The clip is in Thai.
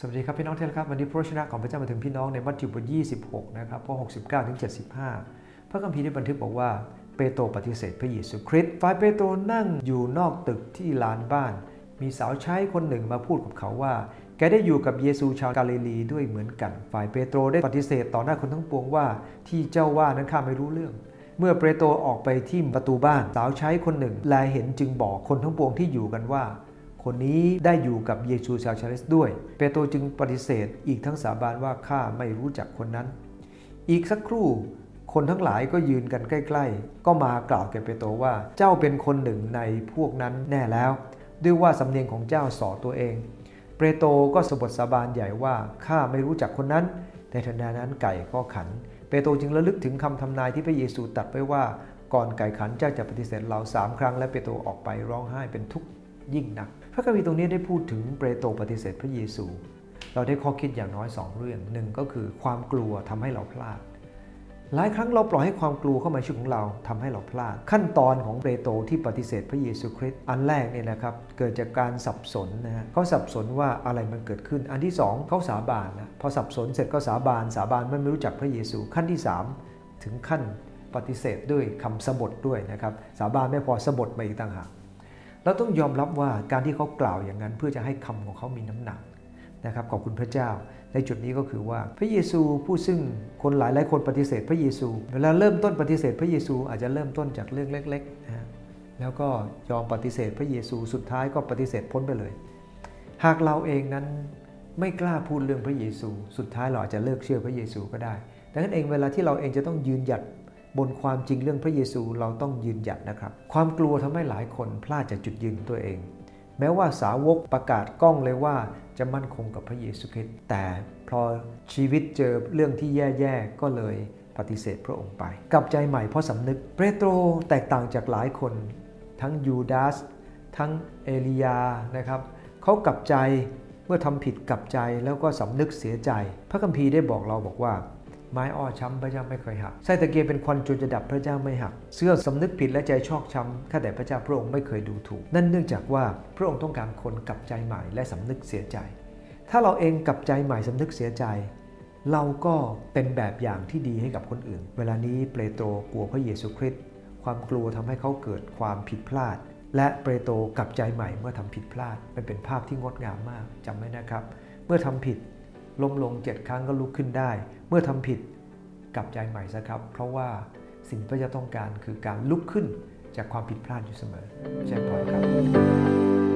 สวัสดีครับพี่น้องที่รักครับวันนี้พระชนะของพระเจ้ามาถึงพี่น้องในมัทธิวบท26นะครับข้อ69ถึง75 พระคัมภีร์ได้บันทึกบอกว่าเปโตรปฏิเสธพระเยซูคริสต์ฝ่ายเปโตรนั่งอยู่นอกตึกที่ลานบ้าน มีสาวใช้คนหนึ่งมาพูดกับเขาว่า แกได้อยู่กับเยซูชาวกาลิลีด้วยเหมือนกัน ฝ่ายเปโตรได้ปฏิเสธต่อหน้าคนทั้งปวงว่าที่เจ้าว่านั้นข้าไม่รู้เรื่อง เมื่อเปโตรออกไปที่ประตูบ้านสาวใช้คนหนึ่งแลเห็นจึงบอกคนทั้งปวงที่อยู่กันว่า คนนี้ได้อยู่กับเยซูชาวชาเลสด้วย เปโตรจึงปฏิเสธอีกทั้งสาบานว่าข้าไม่รู้จักคนนั้น อีกสักครู่คนทั้งหลายก็ยืนกันใกล้ ๆ ก็มากล่าวแก่เปโตรว่าเจ้าเป็นคนหนึ่งในพวกนั้นแน่แล้ว ด้วยว่าสำเนียงของเจ้าสอตัวเอง เปโตรก็สบทสาบานใหญ่ว่าข้าไม่รู้จักคนนั้น ในทันใดนั้นไก่ก็ขัน เปโตรจึงระลึกถึงคำทำนายที่พระเยซูตรัสไว้ว่าก่อนไก่ขันเจ้าจะปฏิเสธเราสามครั้งและเปโตรออกไปร้องไห้เป็นทุกข์ยิ่งหนัก ระคัมภีร์ตรงนี้ได้พูดถึงเปโตรปฏิเสธพระเยซู เราได้ข้อคิดอย่างน้อย 2 เรื่องหนึ่งก็คือความกลัวทำให้เราพลาด หลายครั้งเราปล่อยให้ความกลัวเข้ามาชีวิตของเราทำให้เราพลาด ขั้นตอนของเปโตรที่ปฏิเสธพระเยซูคริสต์อันแรกเนี่ยนะครับเกิดจากการสับสนนะฮะเขาสับสนว่าอะไรมันเกิดขึ้น อันที่ 2เขาสาบานนะพอสับสนเสร็จก็สาบานสาบานไม่รู้จักพระเยซู ขั้นที่ 3 ถึงขั้นปฏิเสธด้วยคำสบทด้วยนะครับสาบานไม่พอสบทมาอีกต่างหาก เราต้องยอมรับว่าการที่เขากล่าวอย่างนั้น เพื่อจะให้คำของเขามีน้ำหนักนะครับขอบคุณพระเจ้า ในจุดนี้ก็คือว่าพระเยซูผู้ซึ่งคนหลายหลายคนปฏิเสธพระเยซู เวลาเริ่มต้นปฏิเสธพระเยซูอาจจะเริ่มต้นจากเรื่องเล็กๆนะฮะแล้วก็ยอมปฏิเสธพระเยซูสุดท้ายก็ปฏิเสธพ้นไปเลย หากเราเองนั้นไม่กล้าพูดเรื่องพระเยซู สุดท้ายเราอาจจะเลิกเชื่อพระเยซูก็ได้ดังนั้นเองเวลาที่เราเองจะต้องยืนหยัด บนความจริงเรื่องพระเยซูเราต้องยืนหยัดนะครับ ความกลัวทำให้หลายคนพลาดจากจุดยืนตัวเอง แม้ว่าสาวกประกาศกล้องเลยว่าจะมั่นคงกับพระเยซูคริสต์แต่พอชีวิตเจอเรื่องที่แย่ๆก็เลยปฏิเสธพระองค์ไป กลับใจใหม่เพราะสำนึกเปโตรแตกต่างจากหลายคน ทั้งยูดาสทั้งเอลียานะครับเขากลับใจเมื่อทำผิดกลับใจแล้วก็สำนึกเสียใจ พระคัมภีร์ได้บอกเราบอกว่า ไม้อ้อช้ำพระเจ้าไม่เคยหักไส้ตะเกียงเป็นควันจนจะดับพระเจ้าไม่หัก เสื้อสำนึกผิดและใจชอกช้ำข้าแต่พระเจ้าพระองค์ไม่เคยดูถูก นั่นเนื่องจากว่าพระองค์ต้องการคนกลับใจใหม่และสำนึกเสียใจ ถ้าเราเองกลับใจใหม่สำนึกเสียใจ เราก็เป็นแบบอย่างที่ดีให้กับคนอื่น เวลานี้เปโตรกลัวพระเยซูคริสต์ความกลัวทำให้เขาเกิดความผิดพลาด และเปโตรกลับใจใหม่เมื่อทำผิดพลาดมันเป็นภาพที่งดงามมากจำไว้นะครับ เมื่อทำผิด ล้มลงเจ็ดครั้งก็ลุกขึ้นได้ เมื่อทำผิดกลับใจใหม่ซะครับ เพราะว่าสิ่งที่พระเจ้าต้องการคือการลุกขึ้นจากความผิดพลาดอยู่เสมอใช่พอครับ